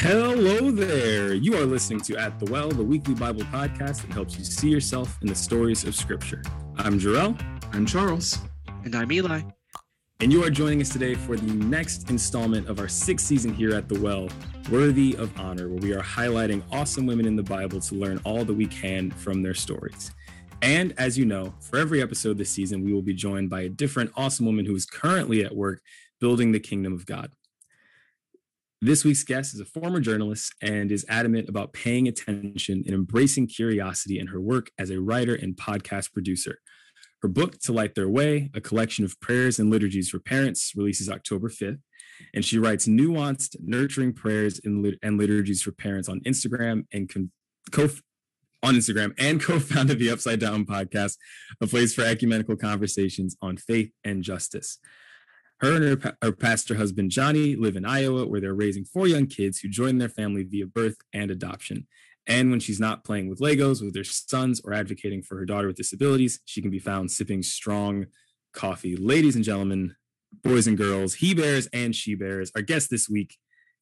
Hello there. You are listening to At the Well, the weekly Bible podcast that helps you see yourself in the stories of Scripture. I'm Jarrell. I'm Charles. And I'm Eli. And you are joining us today for the next installment of our sixth season here at the Well, Worthy of Honor, where we are highlighting awesome women in the Bible to learn all that we can from their stories. And as you know, for every episode this season, we will be joined by a different awesome woman who is currently at work building the kingdom of God. This week's guest is a former journalist and is adamant about paying attention and embracing curiosity in her work as a writer and podcast producer. Her book, To Light Their Way, a collection of prayers and liturgies for parents, releases October 5th. And she writes nuanced, nurturing prayers and, liturgies for parents on Instagram and co on Instagram and co-founded the Upside Down podcast, a place for ecumenical conversations on faith and justice. Her and her, her, pastor husband, Johnny, live in Iowa, where they're raising four young kids who join their family via birth and adoption. And when she's not playing with Legos with her sons or advocating for her daughter with disabilities, she can be found sipping strong coffee. Ladies and gentlemen, boys and girls, he bears and she bears. Our guest this week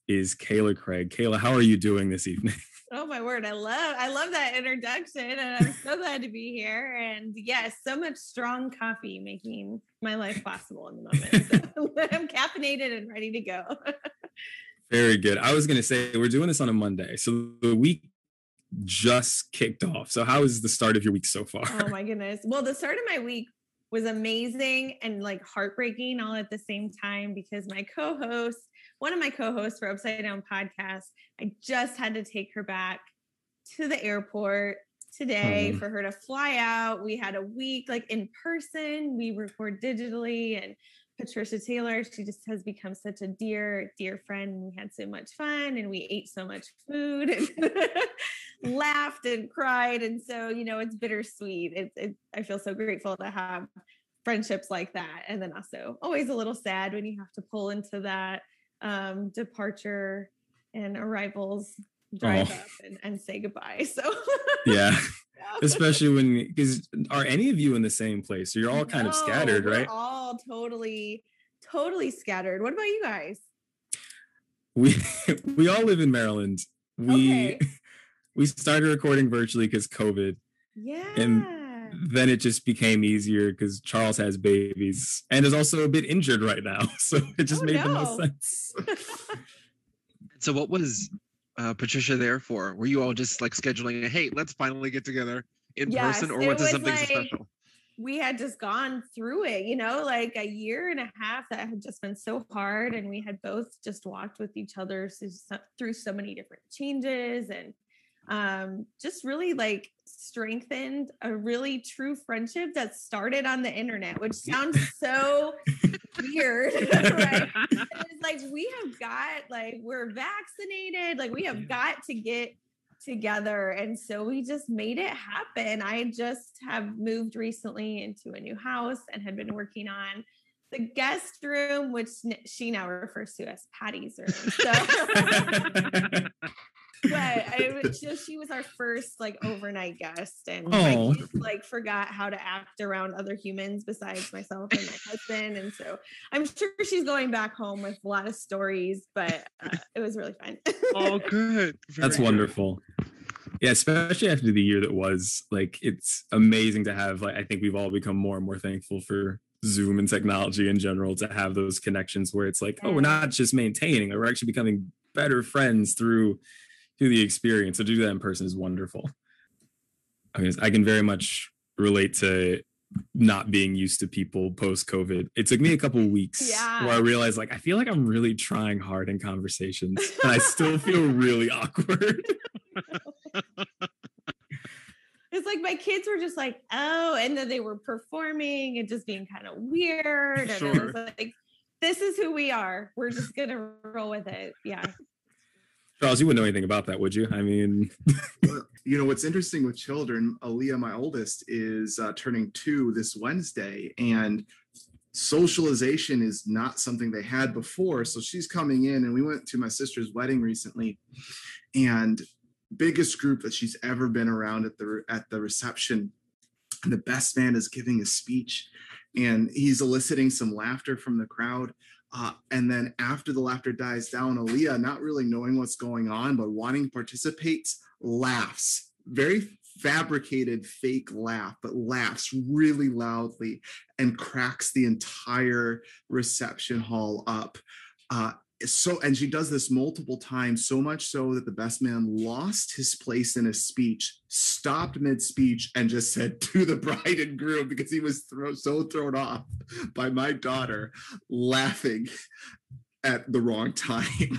is Kayla Craig. Kayla, how are you doing this evening? Oh my word. I love I love that introduction and I'm so glad to be here. And yes, so much strong coffee making my life possible in the moment. So I'm caffeinated and ready to go. Very good. I was gonna say we're doing this on a Monday. So the week just kicked off. So how is the start of your week so far? Oh my goodness. Well, the start of my week was amazing and like heartbreaking all at the same time because my co-host one of my co-hosts for Upside Down podcast, I just had to take her back to the airport today mm-hmm. for her to fly out. We had a week like in person, we record digitally and Patricia Taylor, she just has become such a dear, dear friend. We had so much fun and we ate so much food and laughed and cried. And so, you know, it's bittersweet. It, it, I feel so grateful to have friendships like that. And then also always a little sad when you have to pull into that um, departure and arrivals drive oh. up and, and, say goodbye. So yeah. yeah. Especially when because are any of you in the same place? So you're all kind no, of scattered, right? All totally, totally scattered. What about you guys? We we all live in Maryland. We okay. we started recording virtually because COVID. Yeah. And then it just became easier because Charles has babies and is also a bit injured right now. So it just oh, made no. the most sense. so what was uh, Patricia there for? Were you all just like scheduling a hey, let's finally get together in yes, person, or was it something like, special? We had just gone through it, you know, like a year and a half that had just been so hard, and we had both just walked with each other through so many different changes and um, just really like strengthened a really true friendship that started on the internet, which sounds so weird. right? It's like we have got like we're vaccinated, like we have got to get together. And so we just made it happen. I just have moved recently into a new house and had been working on the guest room, which she now refers to as Patty's room. So but I was just she was our first like overnight guest and oh. like, like forgot how to act around other humans besides myself and my husband and so I'm sure she's going back home with a lot of stories but uh, it was really fun. oh good. Very That's wonderful. Yeah, especially after the year that was like it's amazing to have like I think we've all become more and more thankful for Zoom and technology in general to have those connections where it's like, oh, we're not just maintaining, we're actually becoming better friends through through the experience. So to do that in person is wonderful. I mean, I can very much relate to not being used to people post COVID. It took me a couple weeks yeah. where I realized like I feel like I'm really trying hard in conversations and I still feel really awkward. it's like my kids were just like, oh, and then they were performing and just being kind of weird. And sure. it was like, this is who we are. We're just gonna roll with it. Yeah. Charles, you wouldn't know anything about that, would you? I mean, you know what's interesting with children. Aaliyah, my oldest, is uh, turning two this Wednesday, and socialization is not something they had before. So she's coming in, and we went to my sister's wedding recently, and biggest group that she's ever been around at the at the reception. And the best man is giving a speech and he's eliciting some laughter from the crowd. Uh, and then after the laughter dies down, Aaliyah, not really knowing what's going on, but wanting to participate, laughs very fabricated fake laugh, but laughs really loudly and cracks the entire reception hall up. Uh, so and she does this multiple times so much so that the best man lost his place in his speech stopped mid-speech and just said to the bride and groom because he was throw, so thrown off by my daughter laughing at the wrong time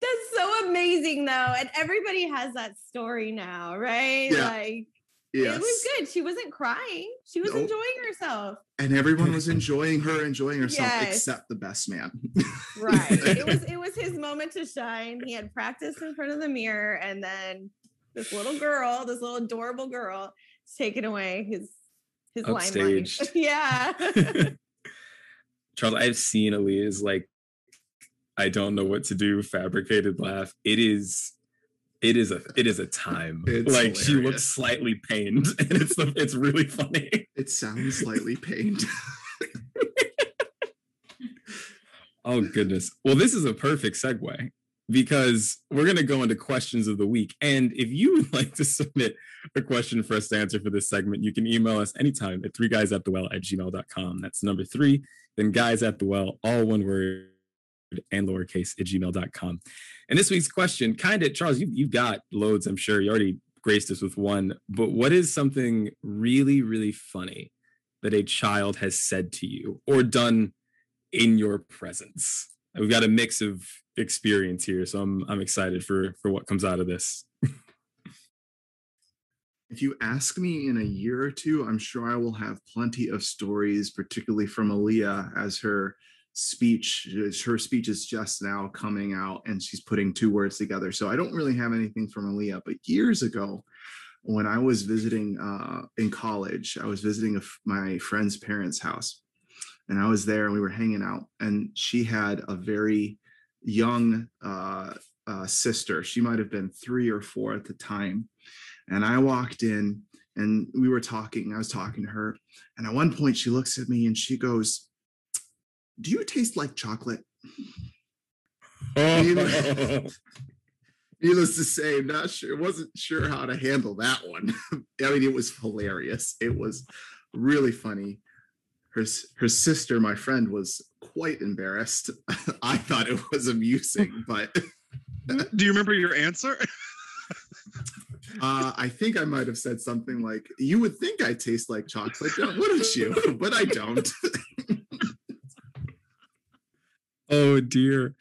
that's so amazing though and everybody has that story now right yeah. like Yes. It was good. She wasn't crying. She was nope. enjoying herself. And everyone was enjoying her, enjoying herself, yes. except the best man. right. It was it was his moment to shine. He had practiced in front of the mirror, and then this little girl, this little adorable girl, is taking away his his Upstaged. limelight. yeah. Charles, I've seen Aaliyah's like I don't know what to do fabricated laugh. It is it is a it is a time. It's like hilarious. she looks slightly pained, and it's it's really funny. It sounds slightly pained. oh goodness! Well, this is a perfect segue because we're going to go into questions of the week. And if you would like to submit a question for us to answer for this segment, you can email us anytime at three guys at the well at gmail.com. That's number three, then guys at the well, all one word and lowercase at gmail.com. And this week's question, kind of, Charles, you, you've got loads, I'm sure. You already graced us with one, but what is something really, really funny that a child has said to you or done in your presence? We've got a mix of experience here, so I'm I'm excited for for what comes out of this. if you ask me in a year or two, I'm sure I will have plenty of stories, particularly from Aaliyah as her speech her speech is just now coming out and she's putting two words together. So i don't really have anything from aaliyah but years ago when i was visiting uh, in college i was visiting a, my friend's parents house. And i was there and we were hanging out and she had a very young uh, uh, sister. She might have been three or four at the time. And i walked in and we were talking i was talking to her. And at one point she looks at me and she goes do you taste like chocolate? needless, needless to say, not sure, wasn't sure how to handle that one. I mean, it was hilarious. It was really funny. Her, her sister, my friend, was quite embarrassed. I thought it was amusing, but. Do you remember your answer? Uh, I think I might have said something like, "You would think I taste like chocolate, wouldn't you?" but I don't. Oh dear.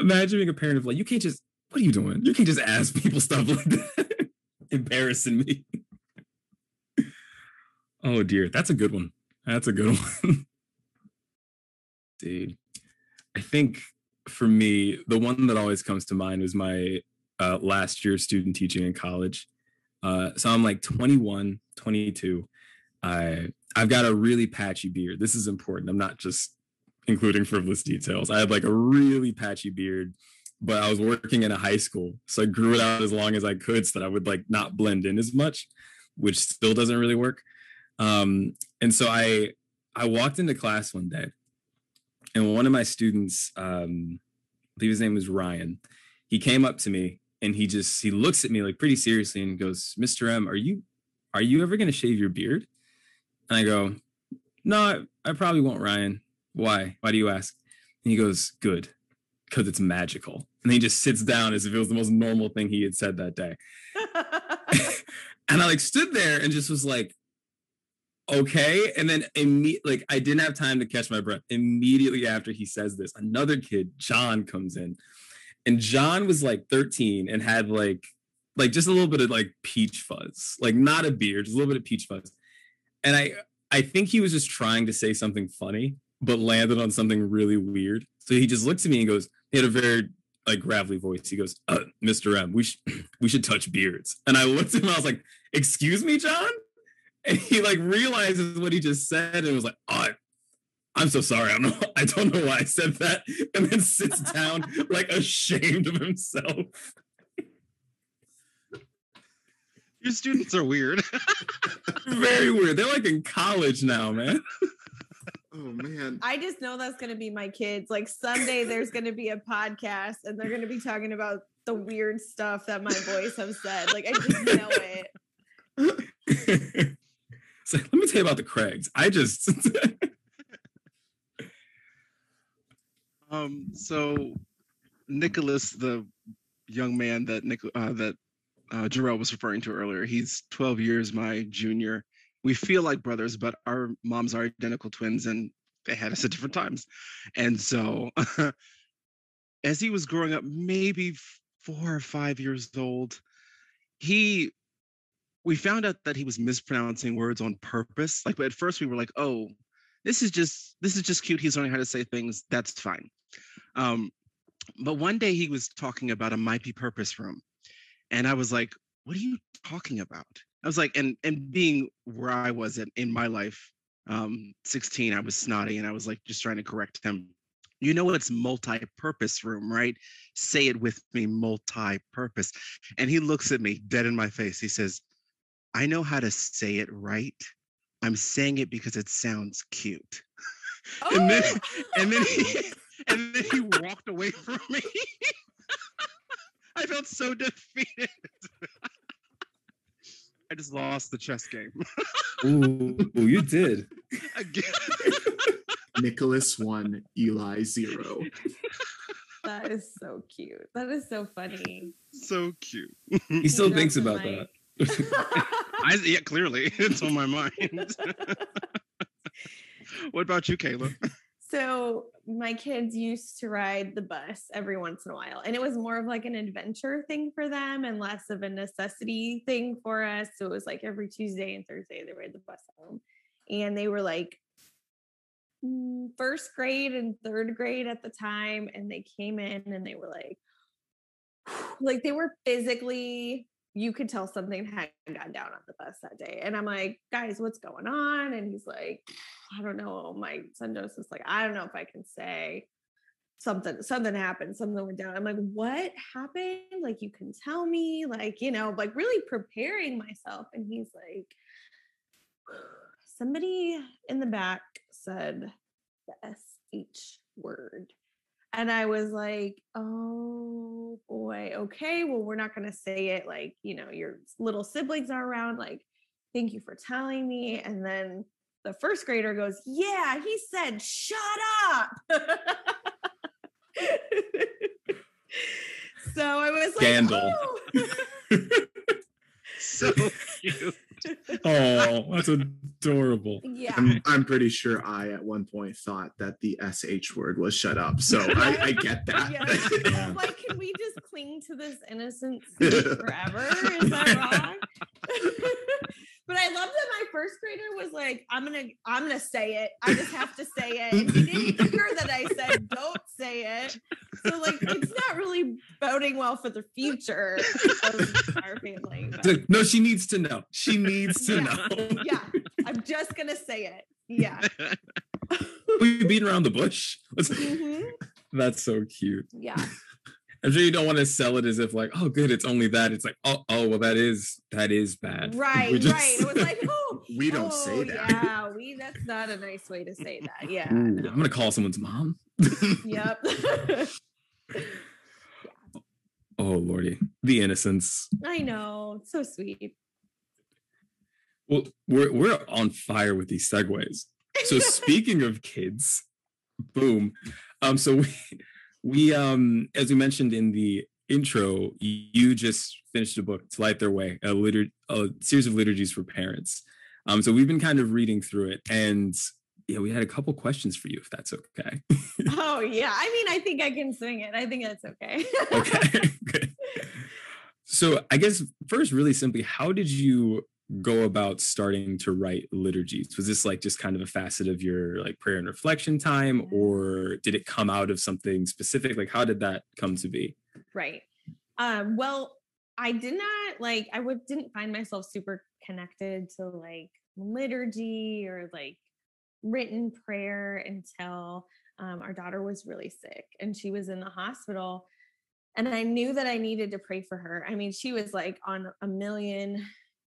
Imagine being a parent of like, you can't just, what are you doing? You can't just ask people stuff like that. Embarrassing me. oh dear. That's a good one. That's a good one. Dude. I think for me, the one that always comes to mind was my uh, last year student teaching in college. Uh, so I'm like 21, 22. I I've got a really patchy beard. This is important. I'm not just including frivolous details. I had like a really patchy beard, but I was working in a high school. So I grew it out as long as I could so that I would like not blend in as much, which still doesn't really work. Um, and so I I walked into class one day and one of my students, um, I believe his name was Ryan, he came up to me and he just he looks at me like pretty seriously and goes, Mr. M, are you are you ever gonna shave your beard? And I go, No, I, I probably won't, Ryan. Why? Why do you ask? And he goes, Good, because it's magical. And he just sits down as if it was the most normal thing he had said that day. and I like stood there and just was like, okay. And then imme- like I didn't have time to catch my breath. Immediately after he says this, another kid, John, comes in. And John was like 13 and had like like just a little bit of like peach fuzz, like not a beard, just a little bit of peach fuzz. And I I think he was just trying to say something funny but landed on something really weird. So he just looks at me and goes, he had a very like gravelly voice. He goes, uh, Mr. M, we should we should touch beards. And I looked at him, I was like, excuse me, John? And he like realizes what he just said and was like, oh, I'm so sorry. I don't know. I don't know why I said that. And then sits down like ashamed of himself. Your students are weird. Very weird. They're like in college now, man. Oh man. I just know that's going to be my kids. Like someday there's going to be a podcast and they're going to be talking about the weird stuff that my boys have said. Like I just know it. so let me tell you about the Craigs. I just um so Nicholas, the young man that Nick uh, that uh, Jarrell was referring to earlier, he's 12 years my junior. We feel like brothers, but our moms are identical twins, and they had us at different times. And so, as he was growing up, maybe four or five years old, he we found out that he was mispronouncing words on purpose. Like, at first we were like, "Oh, this is just this is just cute. He's learning how to say things. That's fine." Um, but one day he was talking about a might be purpose room, and I was like, "What are you talking about?" I was like, and and being where I was in, in my life, um, 16, I was snotty, and I was like just trying to correct him. You know it's multi-purpose room, right? Say it with me, multi-purpose. And he looks at me dead in my face. He says, I know how to say it right. I'm saying it because it sounds cute. Oh. and then and then he and then he walked away from me. I felt so defeated. I just lost the chess game. Ooh, you did. Again. Nicholas one, Eli zero. That is so cute. That is so funny. So cute. He still thinks about that. I, yeah, clearly it's on my mind. what about you, Kayla? So my kids used to ride the bus every once in a while, and it was more of like an adventure thing for them and less of a necessity thing for us. So it was like every Tuesday and Thursday they ride the bus home, and they were like mm, first grade and third grade at the time, and they came in and they were like, like they were physically you could tell something had gone down on the bus that day. And I'm like, guys, what's going on? And he's like, I don't know. My son Joseph's like, I don't know if I can say something, something happened, something went down. I'm like, what happened? Like, you can tell me, like, you know, like really preparing myself. And he's like, somebody in the back said the SH word. And I was like, oh boy, okay, well, we're not going to say it like, you know, your little siblings are around. Like, thank you for telling me. And then the first grader goes, yeah, he said, shut up. so I was like, Scandal. Oh. so cute oh, that's adorable. Yeah. I'm, I'm, pretty sure I at one point thought that the SH word was shut up. So I, I get that. Yeah. like, can we just cling to this innocence forever? Is that wrong? But I love that my first grader was like, I'm gonna, I'm gonna say it. I just have to say it. And he didn't hear that I said, don't say it. So like, it's not really boding well for the future of our family. But. No, she needs to know. She needs to yeah. know. yeah, I'm just gonna say it. Yeah. we beat around the bush. Mm-hmm. That's so cute. Yeah. I'm sure you don't want to sell it as if like, oh, good, it's only that. It's like, oh, oh, well, that is that is bad. Right, just... right. It was like, oh, we don't oh, say that. Yeah, we. That's not a nice way to say that. Yeah, Ooh, no. I'm gonna call someone's mom. yep. yeah. Oh lordy, the innocence. I know, it's so sweet. Well, we're we're on fire with these segues. So speaking of kids, boom. Um, so we we um as we mentioned in the intro you just finished a book to light their way a litur- a series of liturgies for parents. Um so we've been kind of reading through it and yeah we had a couple questions for you if that's okay. Oh yeah. I mean i think i can swing it. I think that's okay. Okay good. So i guess first really simply how did you go about starting to write liturgies? Was this like just kind of a facet of your like prayer and reflection time, or did it come out of something specific? Like, how did that come to be? Right. Um, well, I did not like, I would didn't find myself super connected to like liturgy or like written prayer until um, our daughter was really sick and she was in the hospital. And I knew that I needed to pray for her. I mean, she was like on a million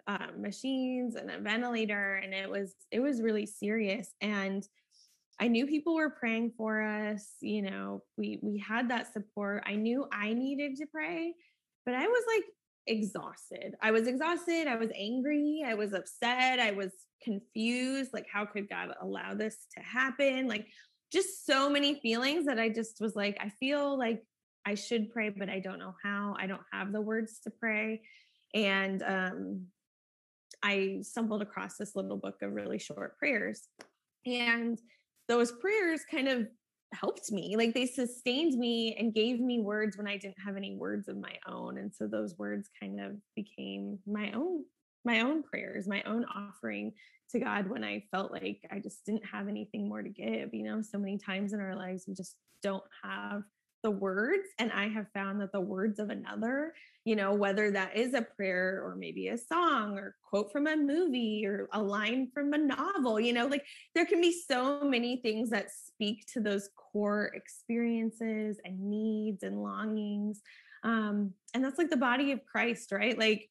um, machines and a ventilator, and it was it was really serious. And I knew people were praying for us. You know, we we had that support. I knew I needed to pray, but I was like exhausted. I was exhausted. I was angry. I was upset. I was confused. Like, how could God allow this to happen? Like, just so many feelings that I just was like, I feel like I should pray, but I don't know how. I don't have the words to pray. And um, I stumbled across this little book of really short prayers. And those prayers kind of helped me like they sustained me and gave me words when i didn't have any words of my own and so those words kind of became my own my own prayers my own offering to god when i felt like i just didn't have anything more to give you know so many times in our lives we just don't have the words and i have found that the words of another you know whether that is a prayer or maybe a song or quote from a movie or a line from a novel you know like there can be so many things that speak to those core experiences and needs and longings um and that's like the body of christ right? Like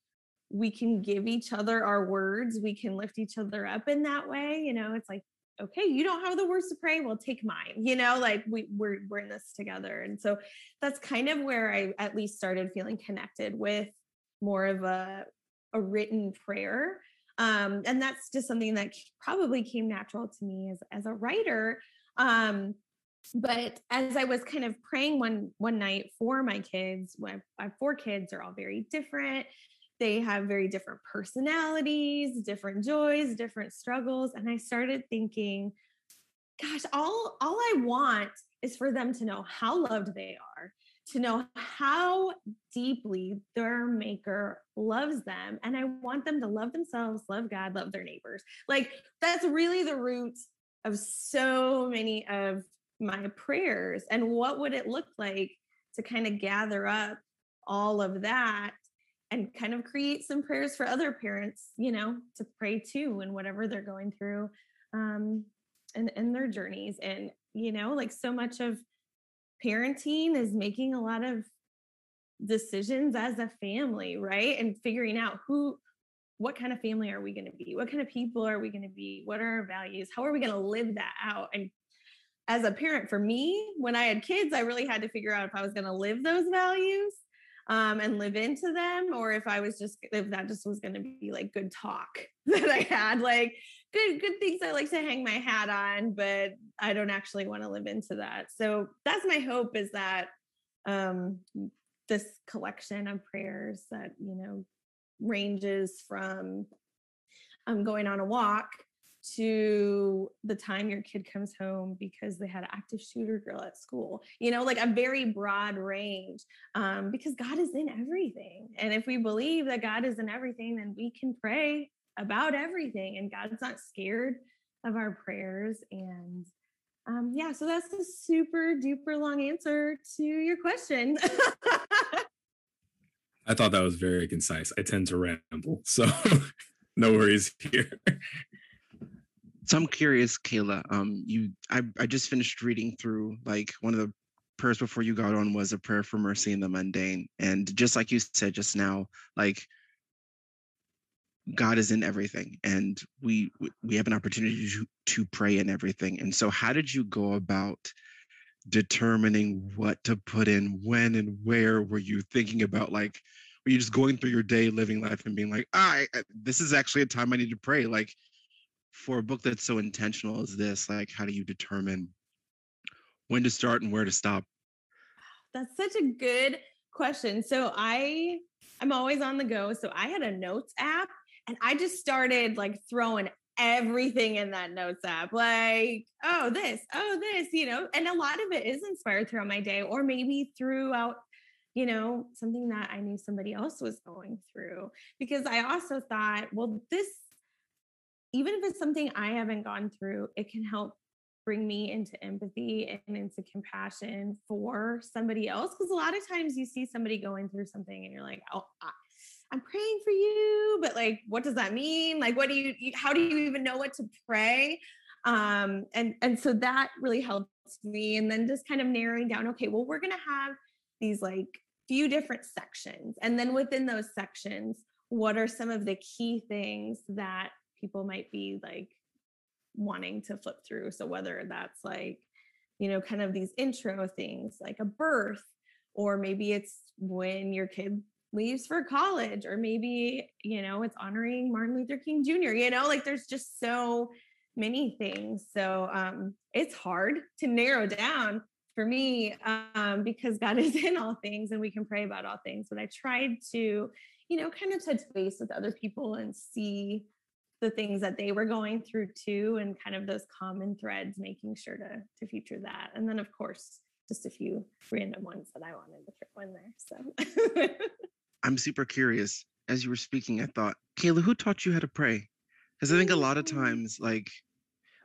we can give each other our words we can lift each other up in that way you know? It's like okay, you don't have the words to pray, well, take mine. You know, like we we're we're in this together. And so that's kind of where I at least started feeling connected with more of a a written prayer. Um, and that's just something that probably came natural to me as as a writer. Um, but as I was kind of praying one one night for my kids, I have four kids, they're all very different they have very different personalities, different joys, different struggles. And I started thinking, gosh, all, all I want is for them to know how loved they are, to know how deeply their maker loves them. And I want them to love themselves, love God, love their neighbors. Like that's really the root of so many of my prayers. And what would it look like to kind of gather up all of that and kind of create some prayers for other parents, you know, to pray too and whatever they're going through um and in their journeys. And, you know, like so much of parenting is making a lot of decisions as a family, right? And figuring out who what kind of family are we going to be? What kind of people are we going to be? What are our values? How are we going to live that out? And as a parent, for me, when I had kids, I really had to figure out if I was going to live those values um, and live into them, or if I was just if that just was going to be like good talk that I had, like good good things I like to hang my hat on, but I don't actually want to live into that. So that's my hope is that um, this collection of prayers that you know ranges from um, going on a walk to the time your kid comes home because they had an active shooter girl at school you know like a very broad range um, because god is in everything and if we believe that god is in everything then we can pray about everything and god's not scared of our prayers and um, yeah so that's a super duper long answer to your question. I thought that was very concise. I tend to ramble so no worries here so I'm curious, Kayla. Um, you, I, I just finished reading through like one of the prayers before you got on was a prayer for mercy in the mundane, and just like you said just now, like God is in everything, and we we have an opportunity to to pray in everything. And so, how did you go about determining what to put in, when, and where? Were you thinking about like? Were you just going through your day, living life, and being like, "I, this is actually a time I need to pray"? Like, for a book that's so intentional as this, like how do you determine when to start and where to stop? That's such a good question. So I I'm always on the go. So I had a notes app and I just started like throwing everything in that notes app like oh this oh this you know and a lot of it is inspired throughout my day or maybe throughout you know something that i knew somebody else was going through because i also thought well this even if it's something I haven't gone through, it can help bring me into empathy and into compassion for somebody else. Because a lot of times you see somebody going through something and you're like, oh, I'm praying for you, but like, what does that mean? Like, what do you, how do you even know what to pray? Um, and, and so that really helps me. And then just kind of narrowing down, okay, well, we're going to have these like few different sections. And then within those sections, what are some of the key things that people might be like wanting to flip through. So whether that's like, you know, kind of these intro things like a birth, or maybe it's when your kid leaves for college, or maybe, you know, it's honoring Martin Luther King Jr., you know, like there's just so many things. So um it's hard to narrow down for me um because God is in all things and we can pray about all things. But I tried to, you know, kind of touch base with other people and see the things that they were going through too and kind of those common threads making sure to to feature that. And then of course just a few random ones that i wanted to throw in there so. I'm super curious as you were speaking i thought kayla who taught you how to pray? Because i think a lot of mm. times like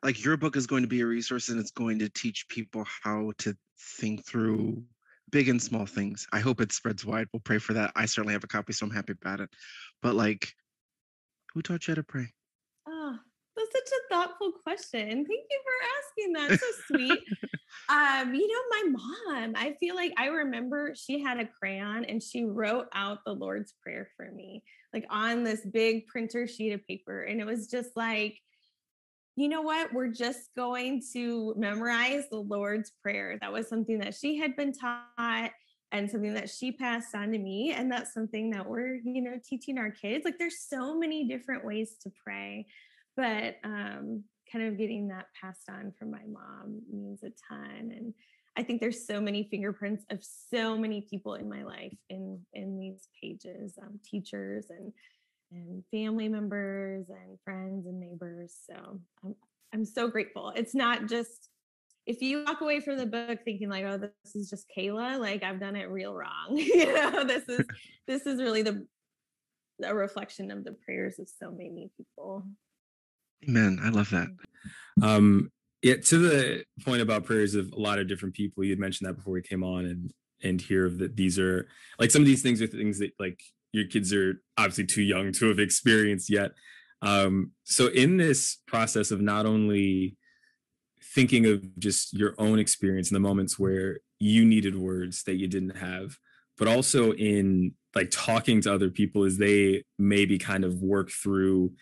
like your book is going to be a resource and it's going to teach people how to think through big and small things. I hope it spreads wide. We'll pray for that. I certainly have a copy so i'm happy about it. But like who taught you how to pray such a thoughtful question. Thank you for asking that. So sweet. um, you know, my mom, I feel like I remember she had a crayon and she wrote out the Lord's Prayer for me, like on this big printer sheet of paper. And it was just like, you know what? We're just going to memorize the Lord's Prayer. That was something that she had been taught and something that she passed on to me. And that's something that we're, you know, teaching our kids. Like there's so many different ways to pray but um, kind of getting that passed on from my mom means a ton and i think there's so many fingerprints of so many people in my life in in these pages um, teachers and and family members and friends and neighbors so i'm i'm so grateful. It's not just if you walk away from the book thinking like oh this is just kayla like i've done it real wrong you know? This is this is really the a reflection of the prayers of so many people Amen. I love that. Um, yeah, to the point about prayers of a lot of different people, you had mentioned that before we came on and and hear that these are like some of these things are things that like your kids are obviously too young to have experienced yet. Um, so in this process of not only thinking of just your own experience in the moments where you needed words that you didn't have, but also in like talking to other people as they maybe kind of work through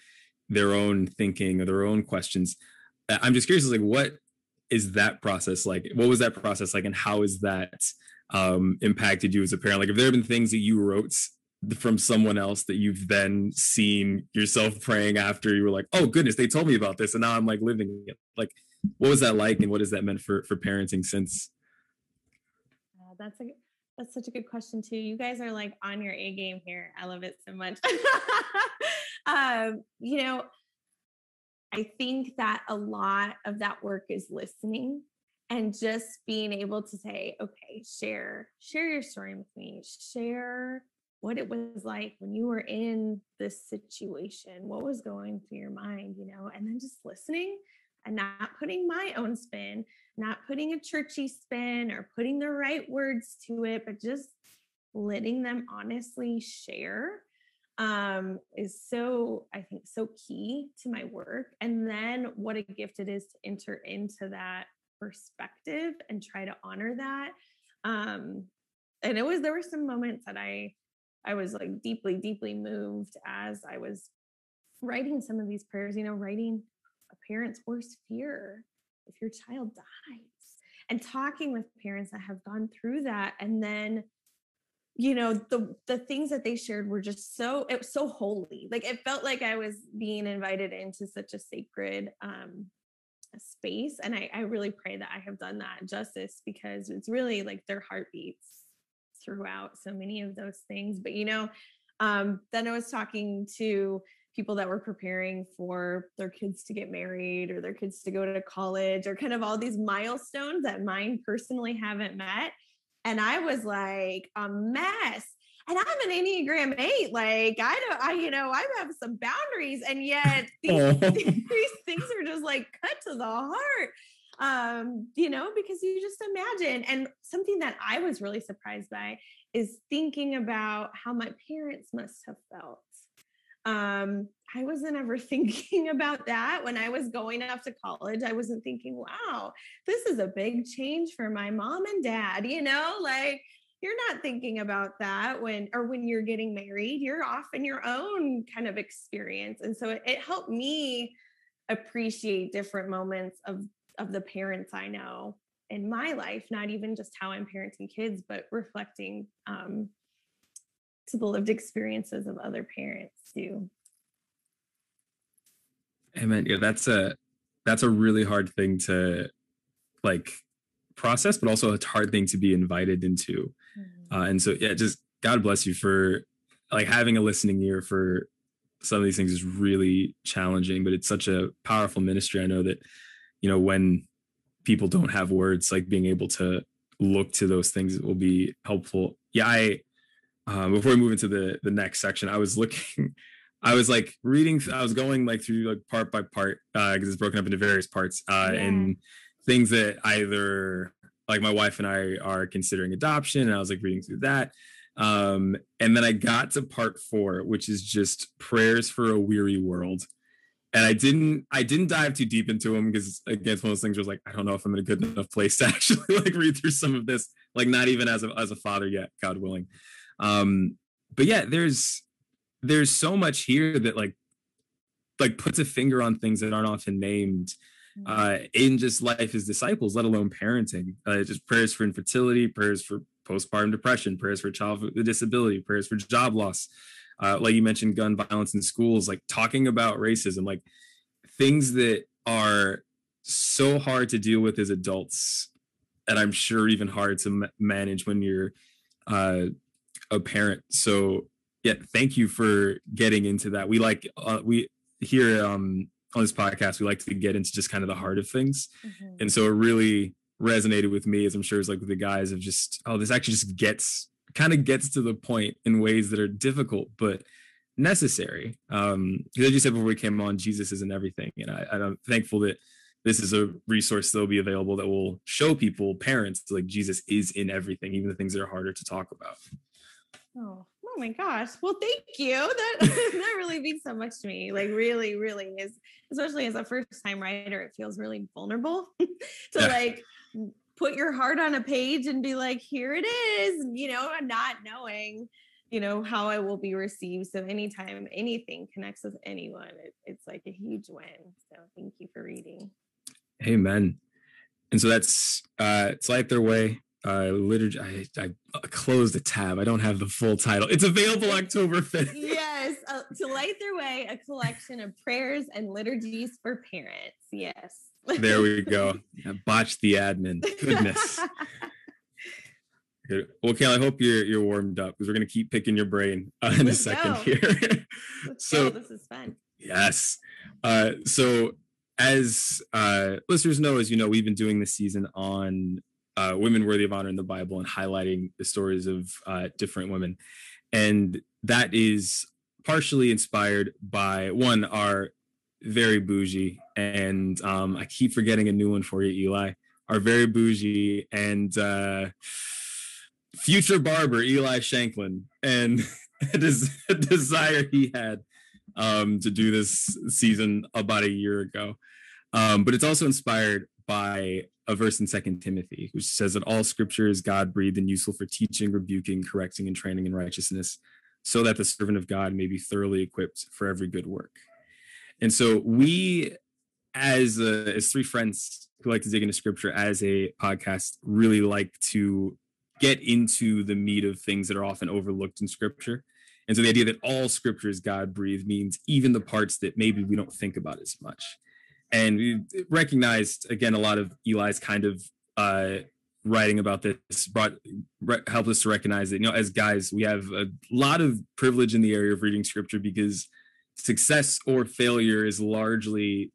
their own thinking or their own questions. I'm just curious, like, what is that process like? What was that process like, and how has that um, impacted you as a parent? Like, have there been things that you wrote from someone else that you've then seen yourself praying after you were like, oh goodness, they told me about this, and now I'm like living it. Like, what was that like, and what has that meant for for parenting since? Uh, that's a that's such a good question too. You guys are like on your A game here. I love it so much. um, you know, I think that a lot of that work is listening and just being able to say, okay, share, share your story with me, share what it was like when you were in this situation, what was going through your mind, you know, and then just listening and not putting my own spin, not putting a churchy spin or putting the right words to it, but just letting them honestly share um, is so, I think, so key to my work. And then what a gift it is to enter into that perspective and try to honor that. Um, and it was, there were some moments that I, I was like deeply, deeply moved as I was writing some of these prayers, you know, writing parent's worst fear if your child dies. And talking with parents that have gone through that and then you know the the things that they shared were just so it was so holy. Like it felt like i was being invited into such a sacred um space and I, I really pray that i have done that justice because it's really like their heartbeats throughout so many of those things. But you know um then i was talking to people that were preparing for their kids to get married or their kids to go to college or kind of all these milestones that mine personally haven't met and I was like a mess. And I'm an Enneagram eight. Like I don't, I you know, I have some boundaries, and yet these, these things are just like cut to the heart. Um, you know, because you just imagine. And something that I was really surprised by is thinking about how my parents must have felt um, I wasn't ever thinking about that when I was going off to college. I wasn't thinking, wow, this is a big change for my mom and dad, you know, like you're not thinking about that when or when you're getting married you're off in your own kind of experience and so it, it helped me appreciate different moments of of the parents i know in my life not even just how i'm parenting kids but reflecting um, to the lived experiences of other parents too Amen. Yeah, that's a that's a really hard thing to like process, but also a hard thing to be invited into. Mm-hmm. Uh, and so, yeah, just God bless you for like having a listening ear for some of these things is really challenging, but it's such a powerful ministry. I know that, you know, when people don't have words, like being able to look to those things will be helpful. Yeah, I um, before we move into the the next section, I was looking I was like reading, I was going like through like part by part because uh, it's broken up into various parts uh, yeah. and things that either like my wife and I are considering adoption. And I was like reading through that. Um, and then I got to part four, which is just prayers for a weary world. And I didn't, I didn't dive too deep into them because again, it's one of those things was like, I don't know if I'm in a good enough place to actually like read through some of this, like not even as a as a father yet, God willing. Um, but yeah, there's there's so much here that like like puts a finger on things that aren't often named mm. uh, in just life as disciples, let alone parenting. Uh, just prayers for infertility, prayers for postpartum depression, prayers for child with disability, prayers for job loss. Uh, like you mentioned, gun violence in schools, like talking about racism, like things that are so hard to deal with as adults, and I'm sure even hard to m- manage when you're a parent. So yeah, thank you for getting into that. We like uh, we here um, on this podcast we like to get into just kind of the heart of things, mm-hmm. and so it really resonated with me as I'm sure it's like with the guys of just oh this actually just gets kind of gets to the point in ways that are difficult but necessary. Um, because as you said before we came on, Jesus isn't everything, and I, I'm thankful that this is a resource that'll be available that will show people, parents, like Jesus is in everything, even the things that are harder to talk about. Oh, oh my gosh. Well, thank you. That that really means so much to me. Like really, really is, especially as a first time writer, it feels really vulnerable to yeah. like put your heart on a page and be like, here it is, you know, not knowing, you know, how I will be received. So anytime anything connects with anyone, it, it's like a huge win. So thank you for reading. Amen. And so that's uh it's Light Their Way uh, liturgy. I, I uh, closed the tab. I don't have the full title. It's available October 5th. yes. Uh, to light their way, a collection of prayers and liturgies for parents. Yes. there we go. I botched the admin. Goodness. Good. Well, Kayla, I hope you're you're warmed up because we're gonna keep picking your brain uh, in Let's a second go. here. so go. this is fun. Yes. Uh, so as uh, listeners know, as you know, we've been doing this season on uh, women worthy of honor in the Bible and highlighting the stories of uh, different women. And that is partially inspired by one, our very bougie, and um, I keep forgetting a new one for you, Eli. Our very bougie and uh, future barber, Eli Shanklin, and a, des- a desire he had um, to do this season about a year ago. Um, but it's also inspired by a verse in Second Timothy, which says that all scripture is God breathed and useful for teaching, rebuking, correcting, and training in righteousness, so that the servant of God may be thoroughly equipped for every good work. And so we, as uh, as three friends who like to dig into scripture as a podcast, really like to get into the meat of things that are often overlooked in scripture. And so the idea that all scripture is God breathed means even the parts that maybe we don't think about as much and we recognized again a lot of Eli's kind of uh, writing about this brought re- helped us to recognize that you know as guys we have a lot of privilege in the area of reading scripture because success or failure is largely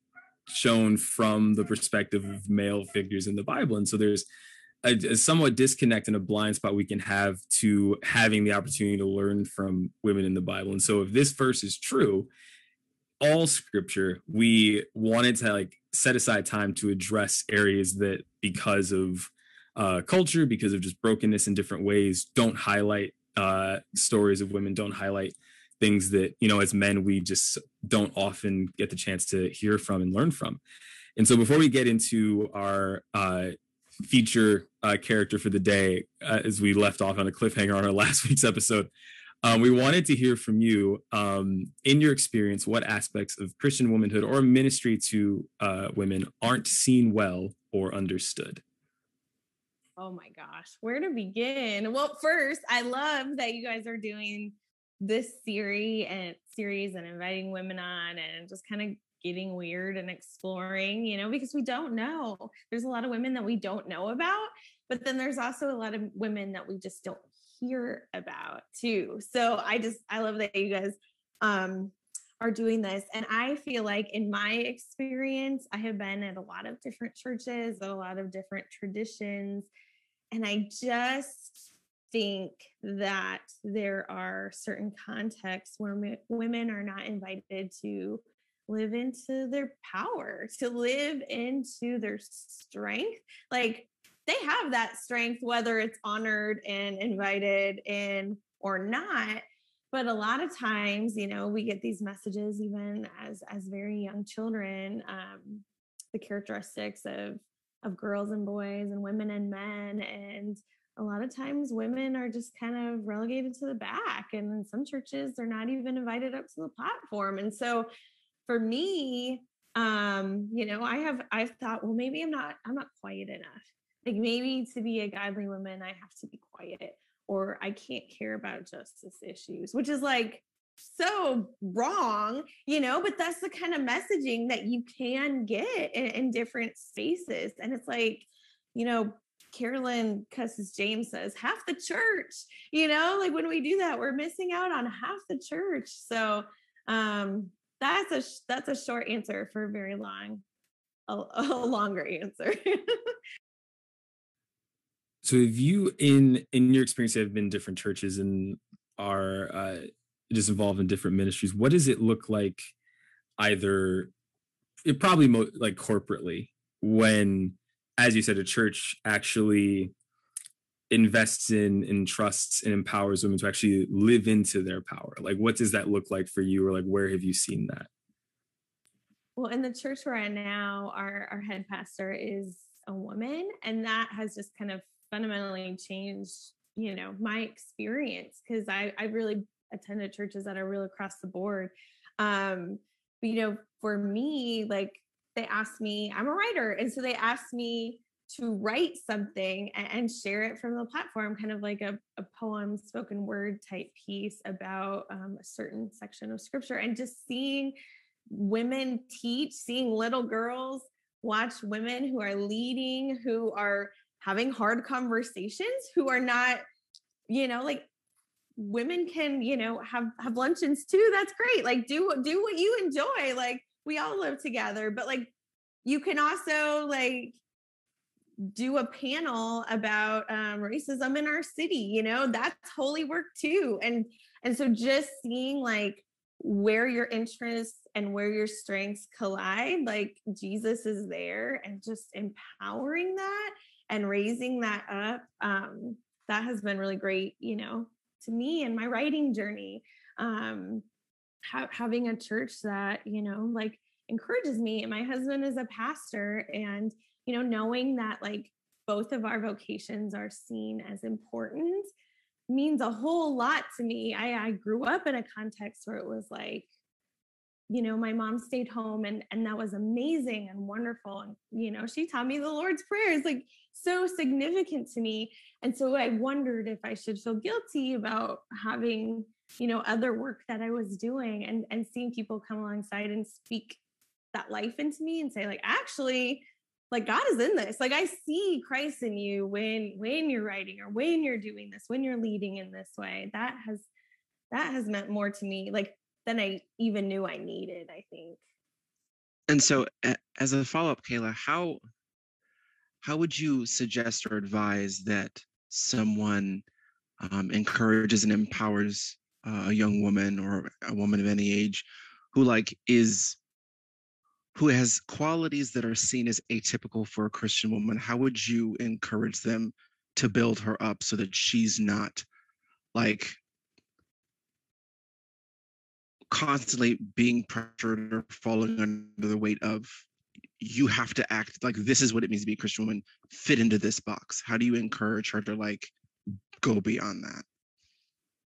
shown from the perspective of male figures in the Bible, and so there's a, a, somewhat disconnect and a blind spot we can have to having the opportunity to learn from women in the Bible. And so if this verse is true, all scripture we wanted to like set aside time to address areas that because of uh, culture because of just brokenness in different ways don't highlight uh, stories of women don't highlight things that you know as men we just don't often get the chance to hear from and learn from and so before we get into our uh, feature uh, character for the day uh, as we left off on a cliffhanger on our last week's episode. Um, we wanted to hear from you, um, in your experience, what aspects of Christian womanhood or ministry to uh, women aren't seen well or understood. Oh my gosh, where to begin? Well, first, I love that you guys are doing this series and series and inviting women on and just kind of getting weird and exploring, you know, because we don't know. There's a lot of women that we don't know about, but then there's also a lot of women that we just don't hear about too. So I just I love that you guys um are doing this and I feel like in my experience I have been at a lot of different churches, a lot of different traditions and I just think that there are certain contexts where women are not invited to live into their power, to live into their strength. Like they have that strength, whether it's honored and invited in or not. But a lot of times, you know, we get these messages even as as very young children, um, the characteristics of of girls and boys and women and men. And a lot of times women are just kind of relegated to the back. And in some churches they're not even invited up to the platform. And so for me um you know i have i've thought well maybe i'm not i'm not quiet enough like maybe to be a godly woman i have to be quiet or i can't care about justice issues which is like so wrong, you know, but that's the kind of messaging that you can get in, in different spaces. And it's like, you know, Carolyn Custis James says half the church, you know, like when we do that, we're missing out on half the church. So um that's a that's a short answer for a very long a, a longer answer. so have you in in your experience have been different churches and are uh just involved in different ministries what does it look like either it probably mo- like corporately when as you said a church actually invests in and trusts and empowers women to actually live into their power? Like what does that look like for you or like where have you seen that? Well in the church we're at now our our head pastor is a woman and that has just kind of fundamentally changed you know my experience because i i really attended churches that are real across the board. Um, but, you know, for me, like they asked me, I'm a writer. And so they asked me to write something and, share it from the platform, kind of like a, a poem, spoken word type piece about um, a certain section of scripture. And just seeing women teach, seeing little girls watch women who are leading, who are having hard conversations, who are not, you know, like women can you know have have luncheons too that's great like do do what you enjoy like we all live together but like you can also like do a panel about um, racism in our city you know that's holy work too and and so just seeing like where your interests and where your strengths collide like jesus is there and just empowering that and raising that up um that has been really great you know to me and my writing journey. Um ha- having a church that you know like encourages me and my husband is a pastor and you know knowing that like both of our vocations are seen as important means a whole lot to me. I i grew up in a context where it was like you know my mom stayed home and and that was amazing and wonderful. And you know she taught me the lord's prayer. Is like so significant to me. And so i wondered if i should feel guilty about having you know other work that i was doing and and seeing people come alongside and speak that life into me and say like actually like god is in this. Like i see christ in you when when you're writing or when you're doing this when you're leading in this way. That has that has meant more to me. Like than I even knew I needed, I think. And so as a follow-up, Kayla, how how would you suggest or advise that someone um, encourages and empowers uh, a young woman or a woman of any age who like is who has qualities that are seen as atypical for a Christian woman, how would you encourage them to build her up so that she's not like constantly being pressured or falling under the weight of you have to act like this is what it means to be a Christian woman, fit into this box? How do you encourage her to like go beyond that?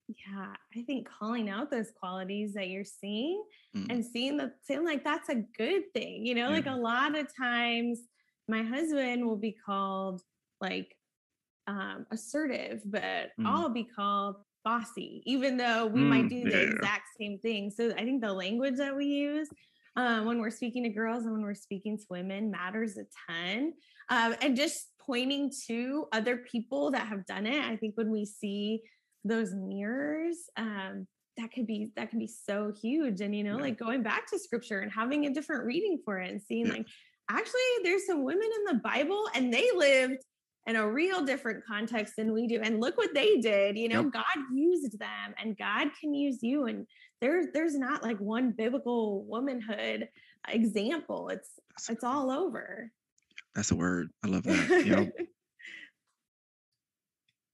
Yeah, I think calling out those qualities that you're seeing Mm. and seeing that seeing like that's a good thing. You know, like a lot of times my husband will be called like um assertive, but Mm. I'll be called bossy, even though we might Mm, do the yeah. exact same thing. So I think the language that we use um, when we're speaking to girls and when we're speaking to women matters a ton. Um, and just pointing to other people that have done it. I think when we see those mirrors, um, that could be that can be so huge. And you know, Yeah. like going back to scripture and having a different reading for it and seeing Yeah. like actually there's some women in the Bible and they lived in a real different context than we do. And look what they did. You know, Yep. God used them and God can use you. And there's there's not like one biblical womanhood example. It's That's, it's all over. that's a word. I love that. You know,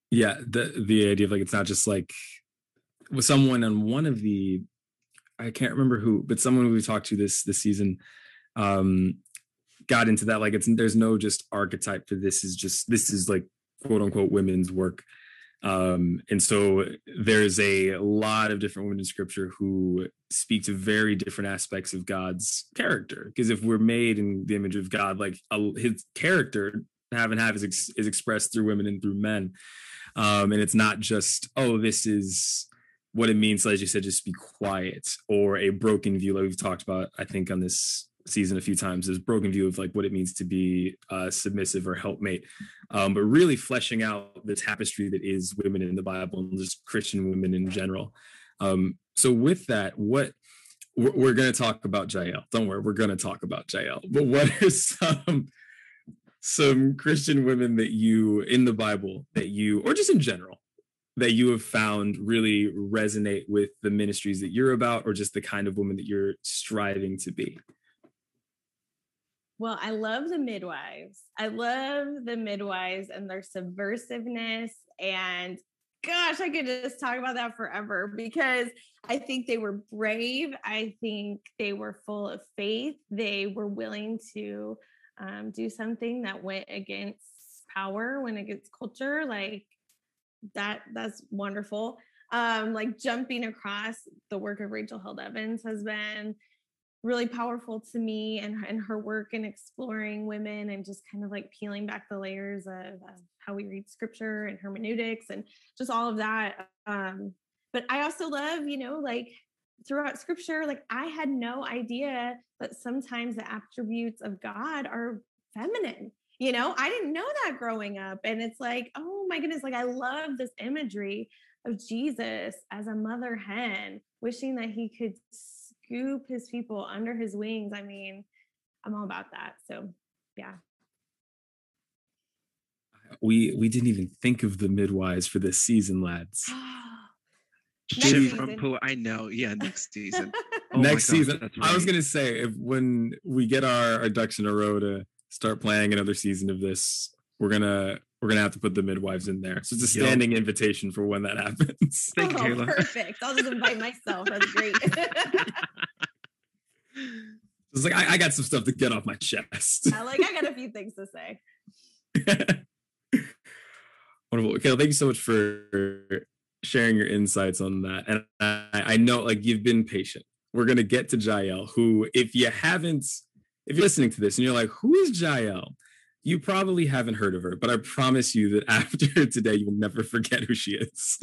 yeah the the idea of like it's not just like with someone on one of the i can't remember who but someone we talked to this this season um got into that like it's there's no just archetype for this is just this is like quote unquote women's work. Um and so there's a lot of different women in scripture who speak to very different aspects of god's character. Because if we're made in the image of god like a, his character have and have is, ex- is expressed through women and through men. Um, and it's not just oh this is what it means as you said just be quiet or a broken view like we've talked about i think on this season a few times is broken view of like what it means to be uh, submissive or helpmate. Um, but really fleshing out the tapestry that is women in the bible and just christian women in general. Um, so with that what we're, we're going to talk about jael. Don't worry we're going to talk about jael. But what are some some Christian women that you in the Bible that you, or just in general, that you have found really resonate with the ministries that you're about, or just the kind of woman that you're striving to be? Well, I love the midwives. I love the midwives and their subversiveness. And gosh, I could just talk about that forever because I think they were brave. I think they were full of faith. They were willing to um, do something that went against power, went against culture. Like that, that's wonderful. Um, like jumping across the work of Rachel Held Evans has been really powerful to me and, and her work in exploring women and just kind of like peeling back the layers of, of how we read scripture and hermeneutics and just all of that. Um, but I also love, you know, like throughout scripture, like I had no idea that sometimes the attributes of God are feminine. You know, I didn't know that growing up. And it's like, oh my goodness, like I love this imagery of Jesus as a mother hen, wishing that he could scoop his people under his wings. I mean, I'm all about that. So, yeah. We we didn't even think of the midwives for this season, lads. Next from who I know. Yeah, next season. Oh Next gosh, season, that's I was gonna say if when we get our, our ducks in a row to start playing another season of this, we're gonna we're gonna have to put the midwives in there. So it's a Yup. standing invitation for when that happens. Thank you, oh, Kayla. perfect. I'll just invite myself. That's great. It's like I, I got some stuff to get off my chest. I like I got a few things to say. Wonderful. Okay, thank you so much for sharing your insights on that. And I, I know like you've been patient. We're gonna get to Jael, who, if you haven't, if you're listening to this and you're like, who is Jael? You probably haven't heard of her, but I promise you that after today, you will never forget who she is.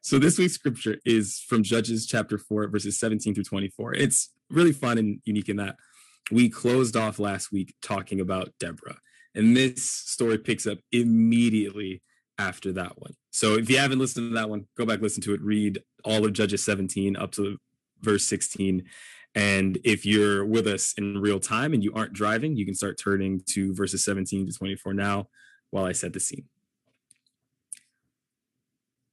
So this week's scripture is from Judges chapter 4, verses 17 through 24. It's really fun and unique in that we closed off last week talking about Deborah. And this story picks up immediately after that one. So if you haven't listened to that one, go back, listen to it, read all of Judges 17 up to verse 16. And if you're with us in real time and you aren't driving, you can start turning to verses 17 to 24 now while I set the scene.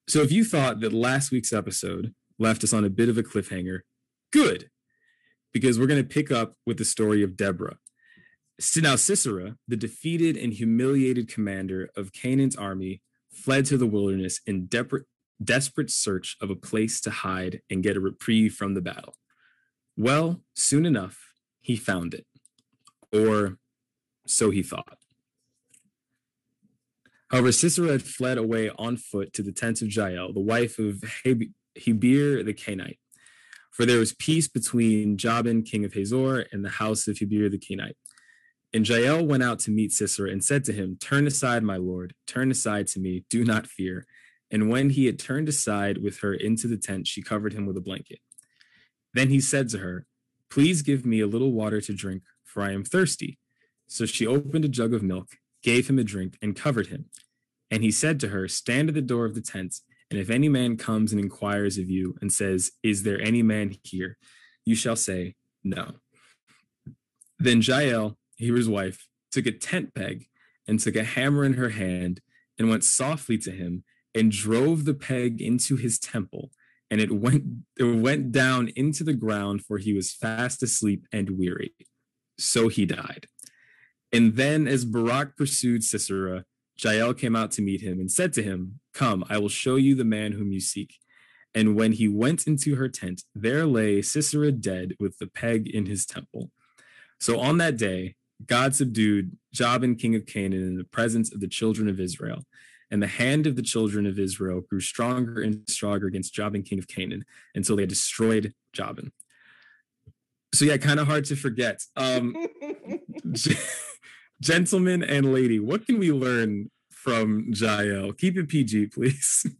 So if you thought that last week's episode left us on a bit of a cliffhanger, good, because we're going to pick up with the story of Deborah. Now, Sisera, the defeated and humiliated commander of Canaan's army, fled to the wilderness in desperate search of a place to hide and get a reprieve from the battle. Well, soon enough, he found it or so he thought. However, Sisera had fled away on foot to the tent of Jael, the wife of Heber the Kenite. For there was peace between Jabin, king of Hazor, and the house of Heber the Kenite. And Jael went out to meet Sisera and said to him, Turn aside, my lord, turn aside to me, do not fear. And when he had turned aside with her into the tent, she covered him with a blanket. Then he said to her, Please give me a little water to drink, for I am thirsty. So she opened a jug of milk, gave him a drink, and covered him. And he said to her, Stand at the door of the tent, and if any man comes and inquires of you and says, Is there any man here? You shall say, No. Then Jael, Heber's wife, took a tent peg and took a hammer in her hand and went softly to him and drove the peg into his temple and it went it went down into the ground for he was fast asleep and weary. So he died. And then as barak pursued sisera jael came out to meet him and said to him come i will show you the man whom you seek. And when he went into her tent there lay sisera dead with the peg in his temple. So on that day god subdued jabin king of canaan in the presence of the children of israel and the hand of the children of Israel grew stronger and stronger against Jabin, king of Canaan, until they had destroyed Jabin. So yeah, kind of hard to forget. Um, gentlemen and lady, what can we learn from Jael? Keep it PG, please.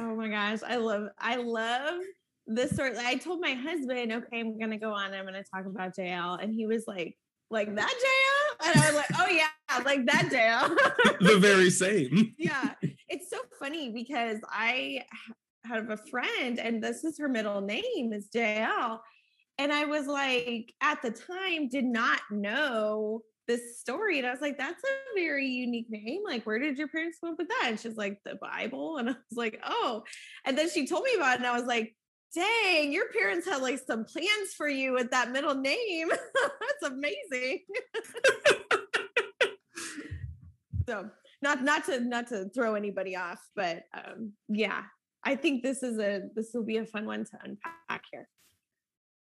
Oh my gosh, I love, I love this sort. I told my husband, okay, I'm gonna go on. I'm gonna talk about Jael, and he was like, like that Jael? And I was like, oh yeah, like that Jael. the very same. yeah. It's so funny because I have a friend and this is her middle name is Jael. And I was like, at the time, did not know this story. And I was like, that's a very unique name. Like, where did your parents come up with that? And she's like, the Bible. And I was like, oh. And then she told me about it. And I was like, dang, your parents had like some plans for you with that middle name. That's amazing. so not not to not to throw anybody off, but um, yeah, I think this is a this will be a fun one to unpack here.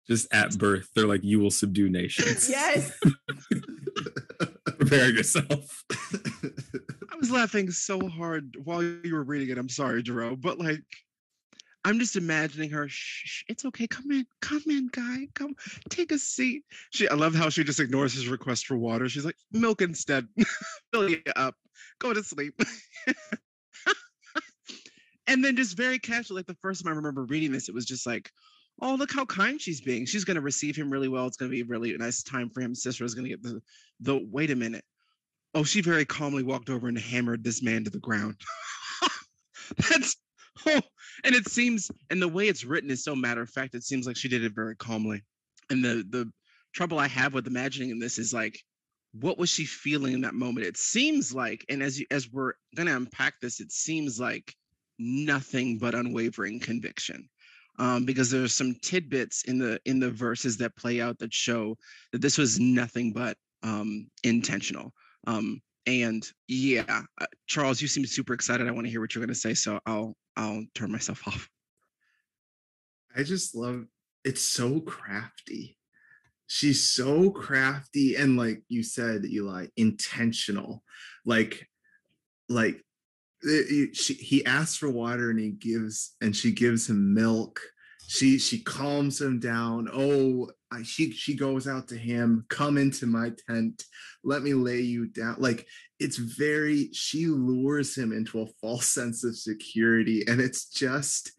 Just at birth, they're like, "You will subdue nations." yes. Prepare yourself. I was laughing so hard while you were reading it. I'm sorry, Jerome, but like I'm just imagining her. Shh, it's okay. Come in, come in, guy. Come, take a seat. She. I love how she just ignores his request for water. She's like, milk instead. Fill you up. Go to sleep. and then just very casual. Like the first time I remember reading this, it was just like, oh, look how kind she's being. She's going to receive him really well. It's going to be really nice time for him. Sisera is going to get the the. Wait a minute. Oh, she very calmly walked over and hammered this man to the ground. That's oh, and it seems, and the way it's written is so matter of fact. It seems like she did it very calmly. And the the trouble I have with imagining in this is like, what was she feeling in that moment? It seems like, and as you, as we're gonna unpack this, it seems like nothing but unwavering conviction. Um, because there's some tidbits in the in the verses that play out that show that this was nothing but um, intentional. Um, and yeah, uh, Charles, you seem super excited. I want to hear what you're going to say, so I'll I'll turn myself off. I just love it's so crafty. She's so crafty and like you said, Eli, intentional. Like, like it, it, she, he asks for water and he gives and she gives him milk. She she calms him down. Oh, I, she she goes out to him. Come into my tent. Let me lay you down. Like it's very she lures him into a false sense of security and it's just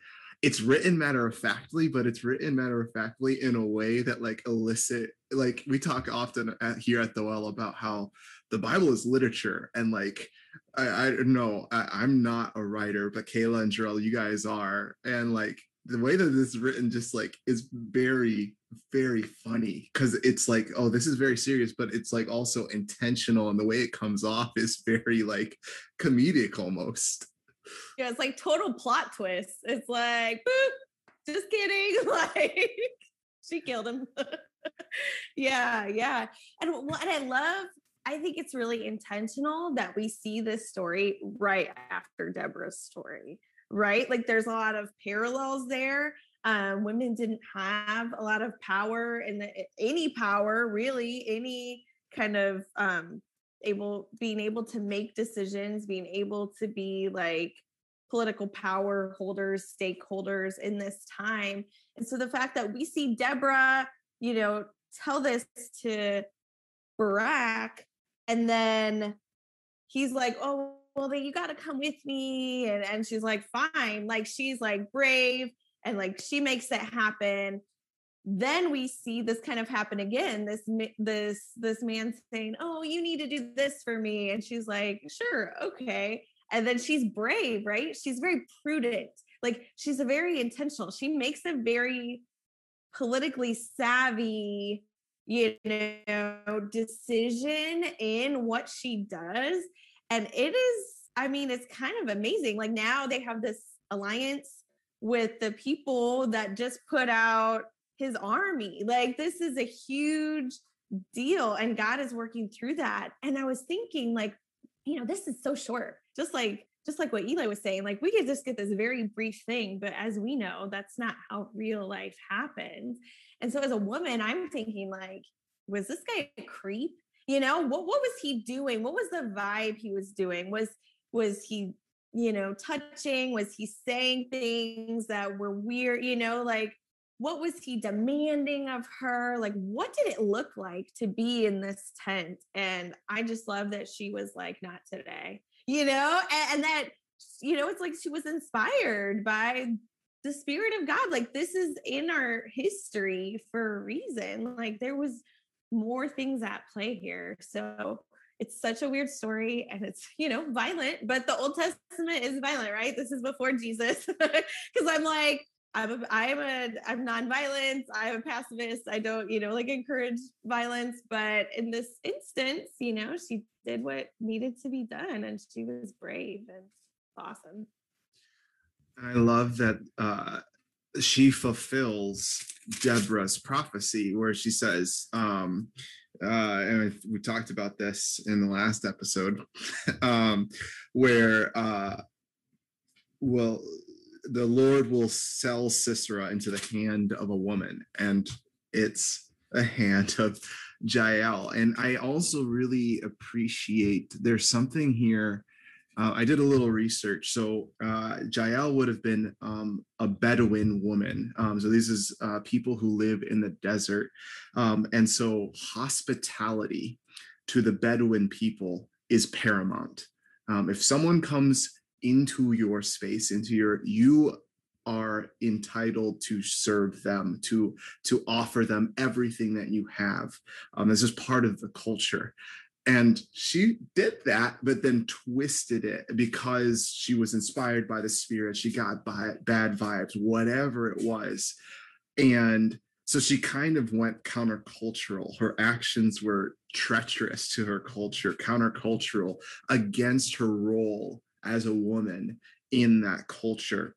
it's written matter of factly but it's written matter of factly in a way that like elicit like we talk often at, here at the well about how the bible is literature and like i i know I, am not a writer but kayla and Jarrell, you guys are and like the way that this is written just like is very very funny because it's like oh this is very serious but it's like also intentional and the way it comes off is very like comedic almost. Yeah it's like total plot twist it's like boop just kidding like she killed him. Yeah yeah. And what i love i think it's really intentional that we see this story right after deborah's story right? Like there's a lot of parallels there. Um, women didn't have a lot of power and any power, really, any kind of um, able being able to make decisions, being able to be like political power holders, stakeholders in this time. And so the fact that we see Deborah, you know, tell this to Barak, and then he's like, oh, well, then you got to come with me. And, and she's like, fine. Like, she's like brave and like she makes it happen. Then we see this kind of happen again. This this this man saying, "Oh, you need to do this for me," and she's like, "Sure, okay." And then she's brave, right? She's very prudent. Like she's a very intentional. She makes a very politically savvy you know decision in what she does and it is i mean it's kind of amazing like now they have this alliance with the people that just put out his army like this is a huge deal and god is working through that and i was thinking like you know this is so short just like just like what Eli was saying, like we could just get this very brief thing, but as we know, that's not how real life happens. And so as a woman, I'm thinking like, was this guy a creep? You know, what what was he doing? What was the vibe he was doing? Was was he, you know, touching? Was he saying things that were weird? You know, like what was he demanding of her? Like, what did it look like to be in this tent? And I just love that she was like, not today, you know, and, and that, you know, it's like she was inspired by the spirit of God. Like this is in our history for a reason. Like there was more things at play here. So it's such a weird story and it's, you know, violent, but the Old Testament is violent, right? This is before Jesus. Cause I'm like, I'm a, I'm a, I'm nonviolent. I'm a pacifist. I don't, you know, like encourage violence. But in this instance, you know, she did what needed to be done and she was brave and awesome. I love that uh, she fulfills Deborah's prophecy where she says, um, uh, and we talked about this in the last episode, um, where, uh, well, the Lord will sell Sisera into the hand of a woman, and it's a hand of Jael. And I also really appreciate there's something here uh, I did a little research. So uh, Jael would have been um, a Bedouin woman. Um, so these is uh, people who live in the desert, um, and so hospitality to the Bedouin people is paramount. Um, if someone comes into your space, into your, you are entitled to serve them, to to offer them everything that you have. Um, this is part of the culture and she did that but then twisted it because she was inspired by the spirit. She got bad vibes whatever it was. And so she kind of went countercultural. Her actions were treacherous to her culture countercultural against her role as a woman in that culture.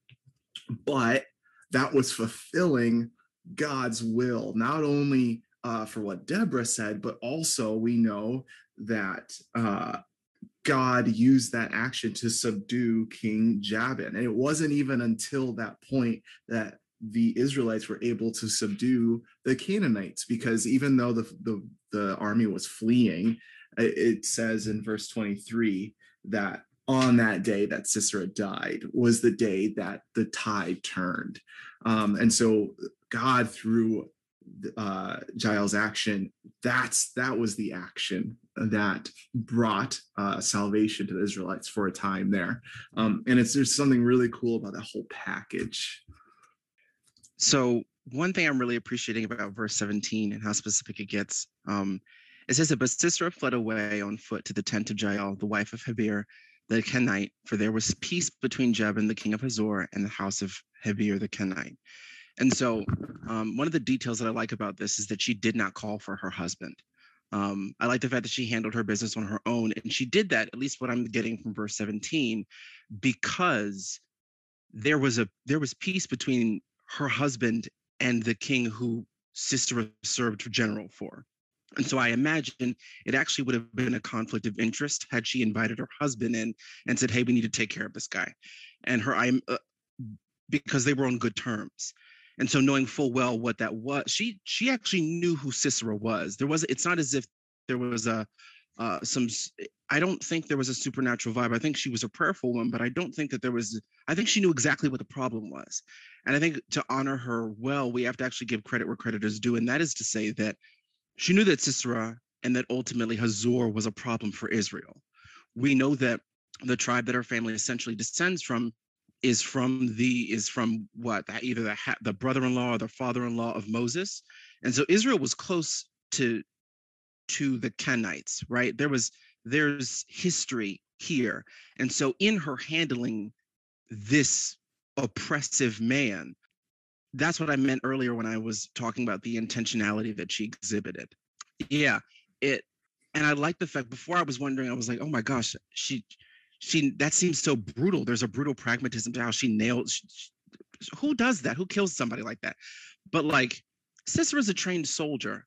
But that was fulfilling god's will not only uh, for what Deborah said, but also we know that uh, God used that action to subdue King Jabin. And it wasn't even until that point that the Israelites were able to subdue the Canaanites, because even though the, the, the army was fleeing, it says in verse 23 that on that day that Sisera died was the day that the tide turned. Um, and so God, through uh, Jael's action, that's that was the action that brought uh, salvation to the Israelites for a time there. Um, and it's there's something really cool about that whole package. So one thing I'm really appreciating about verse 17 and how specific it gets, um, it says that but Sisera fled away on foot to the tent of Jael, the wife of Heber, the Kenite, for there was peace between Jabin the king of Hazor, and the house of Heber the Kenite. And so, um, one of the details that I like about this is that she did not call for her husband. Um, I like the fact that she handled her business on her own, and she did that. At least what I'm getting from verse 17, because there was a there was peace between her husband and the king who Sisera served general for. And so I imagine it actually would have been a conflict of interest had she invited her husband in and said, "Hey, we need to take care of this guy," and her, I'm uh, because they were on good terms. And so knowing full well what that was she she actually knew who sisera was. There was it's not as if there was a uh some i don't think there was a supernatural vibe. I think she was a prayerful one but i don't think that there was i think she knew exactly what the problem was. And i think to honor her well we have to actually give credit where credit is due and that is to say that she knew that sisera and that ultimately hazor was a problem for israel. We know that the tribe that her family essentially descends from is from the is from what either the the brother-in-law or the father-in-law of Moses, and so Israel was close to to the Kenites, right? There was there's history here, and so in her handling this oppressive man, that's what I meant earlier when I was talking about the intentionality that she exhibited. Yeah, it, and I like the fact before I was wondering, I was like, oh my gosh, she she that seems so brutal. There's a brutal pragmatism to how she nails. She, who does that? Who kills somebody like that? But like, Sisera's a trained soldier.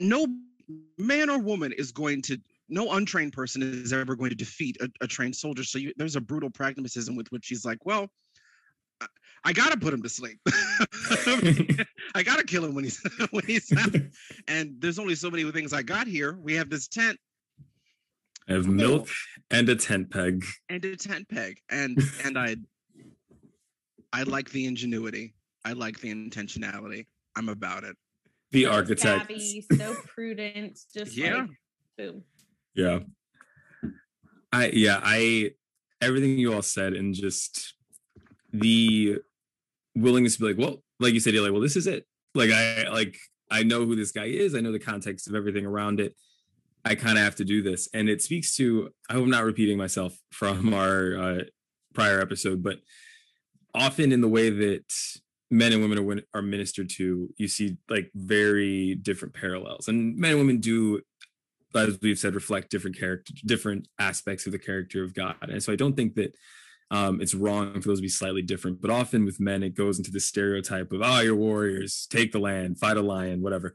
No man or woman is going to. No untrained person is ever going to defeat a, a trained soldier. So you, there's a brutal pragmatism with which she's like, well, I, I gotta put him to sleep. I gotta kill him when he's when he's out. And there's only so many things I got here. We have this tent I have milk and a tent peg. And a tent peg. And and I I like the ingenuity. I like the intentionality. I'm about it. The so architect. Savvy, so prudent, just yeah. like boom. Yeah. I yeah, I everything you all said and just the willingness to be like, well, like you said, you're like, well, this is it. Like I like I know who this guy is. I know the context of everything around it. I kind of have to do this. And it speaks to, I hope I'm not repeating myself from our uh, prior episode, but often in the way that men and women are, are ministered to, you see like very different parallels. And men and women do, as we've said, reflect different character, different aspects of the character of God. And so I don't think that um, it's wrong for those to be slightly different. But often with men, it goes into the stereotype of, oh, you're warriors, take the land, fight a lion, whatever.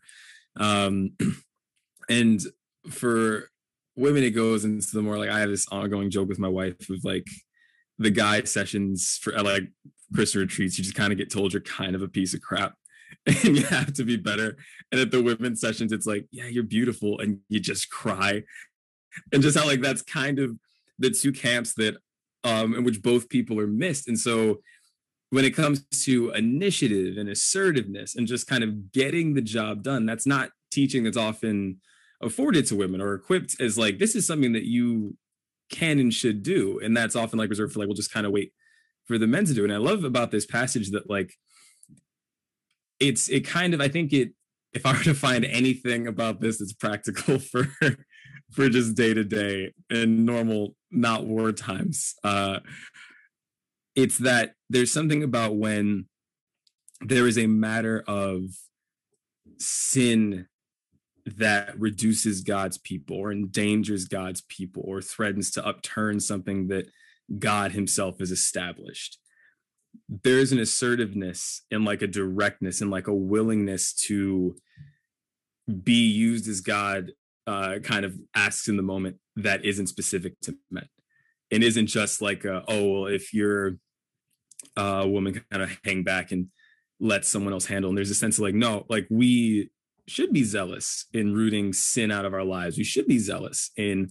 Um, and for women it goes into the more like I have this ongoing joke with my wife of like the guy sessions for like Christian retreats, you just kind of get told you're kind of a piece of crap and you have to be better. And at the women's sessions, it's like, yeah, you're beautiful, and you just cry. And just how like that's kind of the two camps that um in which both people are missed. And so when it comes to initiative and assertiveness and just kind of getting the job done, that's not teaching that's often afforded to women or equipped as like this is something that you can and should do and that's often like reserved for like we'll just kind of wait for the men to do and i love about this passage that like it's it kind of i think it if i were to find anything about this that's practical for for just day to day and normal not war times. Uh it's that there's something about when there is a matter of sin that reduces God's people or endangers God's people or threatens to upturn something that God himself has established. There's an assertiveness and like a directness and like a willingness to be used as God uh, kind of asks in the moment that isn't specific to men and isn't just like, a, oh, well, if you're a woman, kind of hang back and let someone else handle. And there's a sense of like, no, like we should be zealous in rooting sin out of our lives. We should be zealous in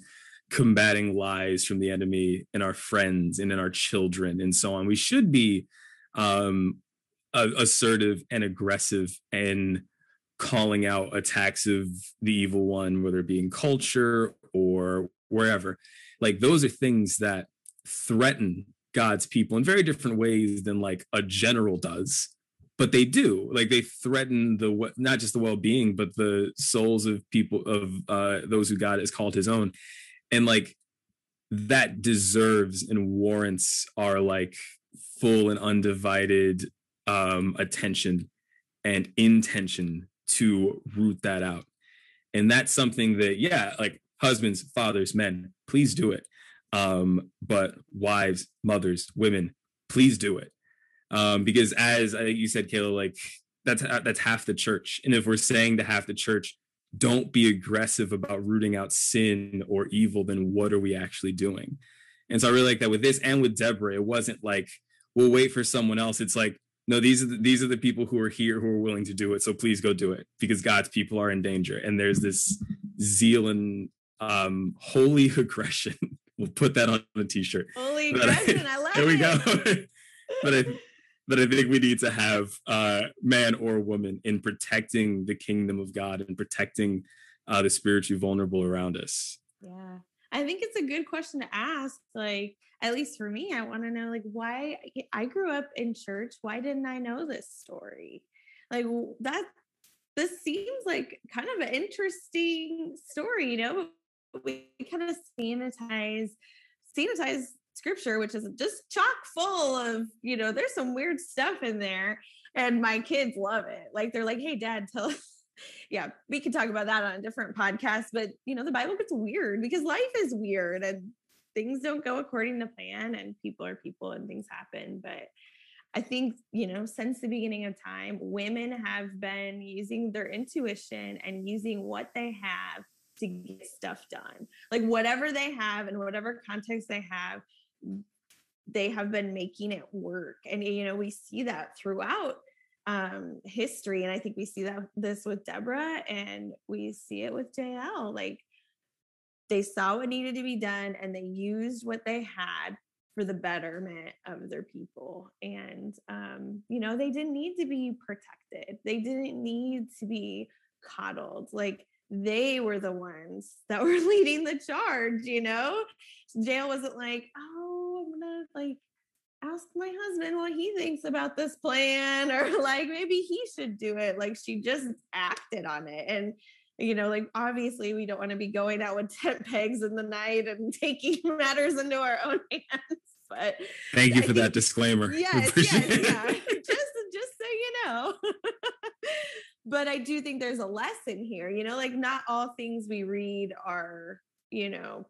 combating lies from the enemy in our friends and in our children and so on. We should be um, assertive and aggressive and calling out attacks of the evil one, whether it be in culture or wherever. Like those are things that threaten God's people in very different ways than like a general does but they do like they threaten the not just the well-being but the souls of people of uh those who god has called his own. And like that deserves and warrants our like full and undivided um attention and intention to root that out. And that's something that yeah like husbands fathers men please do it. Um but wives mothers women please do it um, because as I think you said, Kayla, like that's that's half the church. And if we're saying to half the church, don't be aggressive about rooting out sin or evil, then what are we actually doing? And so I really like that with this and with Deborah. It wasn't like we'll wait for someone else. It's like no, these are the, these are the people who are here who are willing to do it. So please go do it because God's people are in danger. And there's this zeal and um, holy aggression. we'll put that on a t-shirt. Holy aggression, I, I love there it. There we go. but I, but I think we need to have uh, man or woman in protecting the kingdom of God and protecting uh, the spiritually vulnerable around us. Yeah, I think it's a good question to ask. Like, at least for me, I want to know, like, why I grew up in church. Why didn't I know this story? Like that. This seems like kind of an interesting story, you know. We kind of sanitize sanitize scripture, which is just chock full of, you know, there's some weird stuff in there. And my kids love it. Like they're like, hey, dad, tell us. yeah, we can talk about that on a different podcast. But, you know, the Bible gets weird because life is weird and things don't go according to plan and people are people and things happen. But I think, you know, since the beginning of time, women have been using their intuition and using what they have to get stuff done. Like whatever they have and whatever context they have, they have been making it work. And you know, we see that throughout um history. And I think we see that this with Deborah and we see it with Jael. Like they saw what needed to be done and they used what they had for the betterment of their people. And um, you know, they didn't need to be protected. They didn't need to be coddled. Like they were the ones that were leading the charge, you know? Jael wasn't like, oh, I'm gonna like ask my husband what he thinks about this plan, or like maybe he should do it. Like she just acted on it. And you know, like obviously we don't want to be going out with tent pegs in the night and taking matters into our own hands. But thank you for that disclaimer. Yes, yes, yeah. just just so you know but I do think there's a lesson here, you know, like not all things we read are, you know,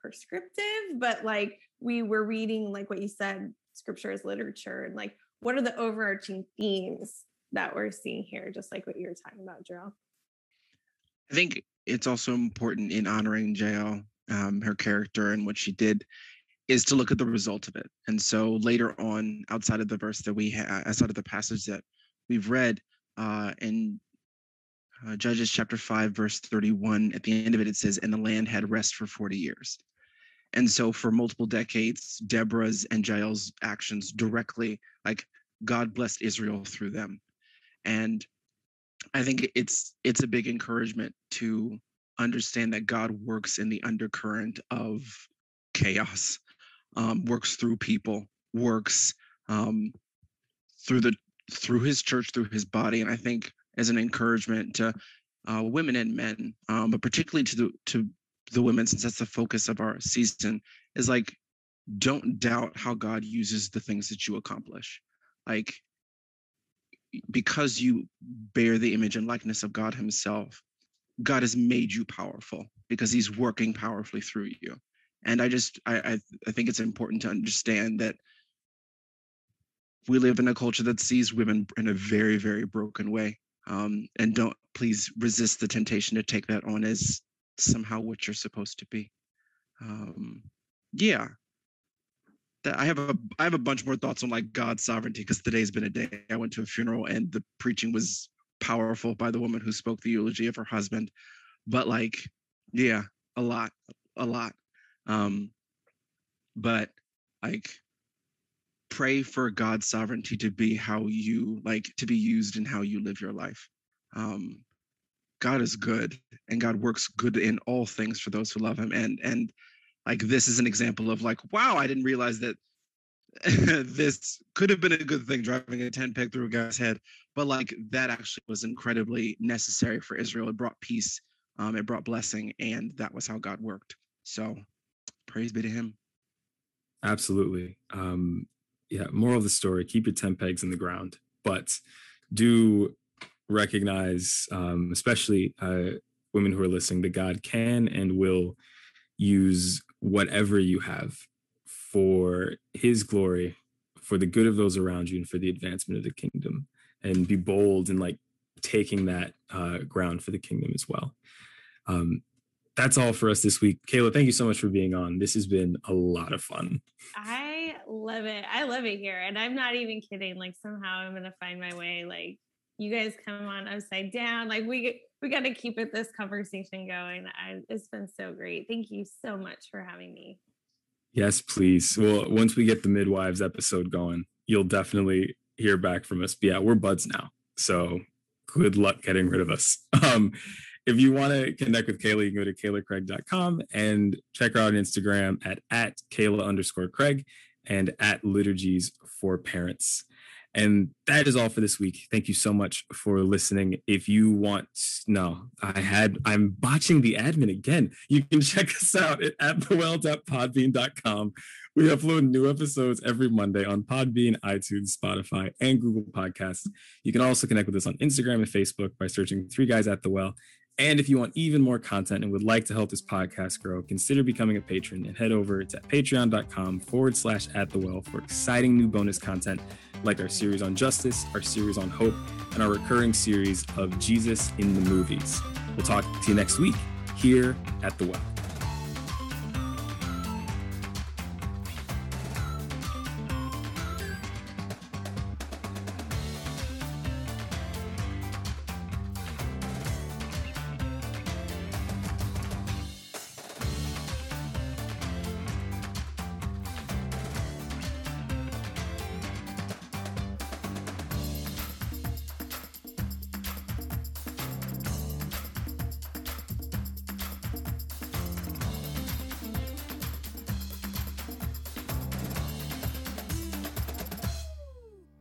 prescriptive, but like we were reading, like what you said, scripture is literature, and like what are the overarching themes that we're seeing here, just like what you were talking about, Gerald? I think it's also important in honoring Jael, um, her character and what she did, is to look at the result of it. And so later on, outside of the verse that we outside of the passage that we've read, uh, in uh, Judges chapter 5, verse 31, at the end of it, it says, And the land had rest for 40 years. And so for multiple decades, Deborah's and Jael's actions directly, like God blessed Israel through them. And I think it's it's a big encouragement to understand that God works in the undercurrent of chaos, um, works through people, works um, through the through his church, through his body, and I think as an encouragement to uh, women and men, um, but particularly to the to the women, since that's the focus of our season, is like don't doubt how God uses the things that you accomplish. Like because you bear the image and likeness of God Himself, God has made you powerful because He's working powerfully through you. And I just I I, I think it's important to understand that we live in a culture that sees women in a very very broken way um, and don't please resist the temptation to take that on as somehow what you're supposed to be. Um, yeah. That i have a i have a bunch more thoughts on like god's sovereignty because today's been a day. I went to a funeral and the preaching was powerful by the woman who spoke the eulogy of her husband. But like yeah a lot a lot. Um but like pray for God's sovereignty to be how you like to be used in how you live your life. Um, God is good, and God works good in all things for those who love Him. And and like this is an example of like, wow, I didn't realize that this could have been a good thing driving a tent peg through a guy's head, but like that actually was incredibly necessary for Israel. It brought peace, um, it brought blessing, and that was how God worked. So, praise be to Him. Absolutely. Um, yeah, moral of the story: keep your tent pegs in the ground, but do recognize, um, especially uh, women who are listening, that God can and will use whatever you have for His glory, for the good of those around you, and for the advancement of the kingdom. And be bold in like taking that uh, ground for the kingdom as well. Um, that's all for us this week. Kayla, thank you so much for being on. This has been a lot of fun. I love it. I love it here. And I'm not even kidding. Like somehow I'm gonna find my way. Like you guys come on upside down. Like we we got to keep it this conversation going. I, it's been so great. Thank you so much for having me. Yes, please. Well, once we get the midwives episode going, you'll definitely hear back from us. But yeah, we're buds now. So good luck getting rid of us. Um, if you want to connect with Kayla, you can go to kaylacraig.com and check her out on Instagram at, at Kayla underscore Craig and at liturgies for parents. And that is all for this week. Thank you so much for listening. If you want, no, I had, I'm botching the admin again. You can check us out at, thewell.podbean.com. We upload new episodes every Monday on Podbean, iTunes, Spotify, and Google Podcasts. You can also connect with us on Instagram and Facebook by searching Three Guys at the Well. And if you want even more content and would like to help this podcast grow, consider becoming a patron and head over to patreon.com forward slash at the well for exciting new bonus content like our series on justice, our series on hope, and our recurring series of Jesus in the movies. We'll talk to you next week here at the well.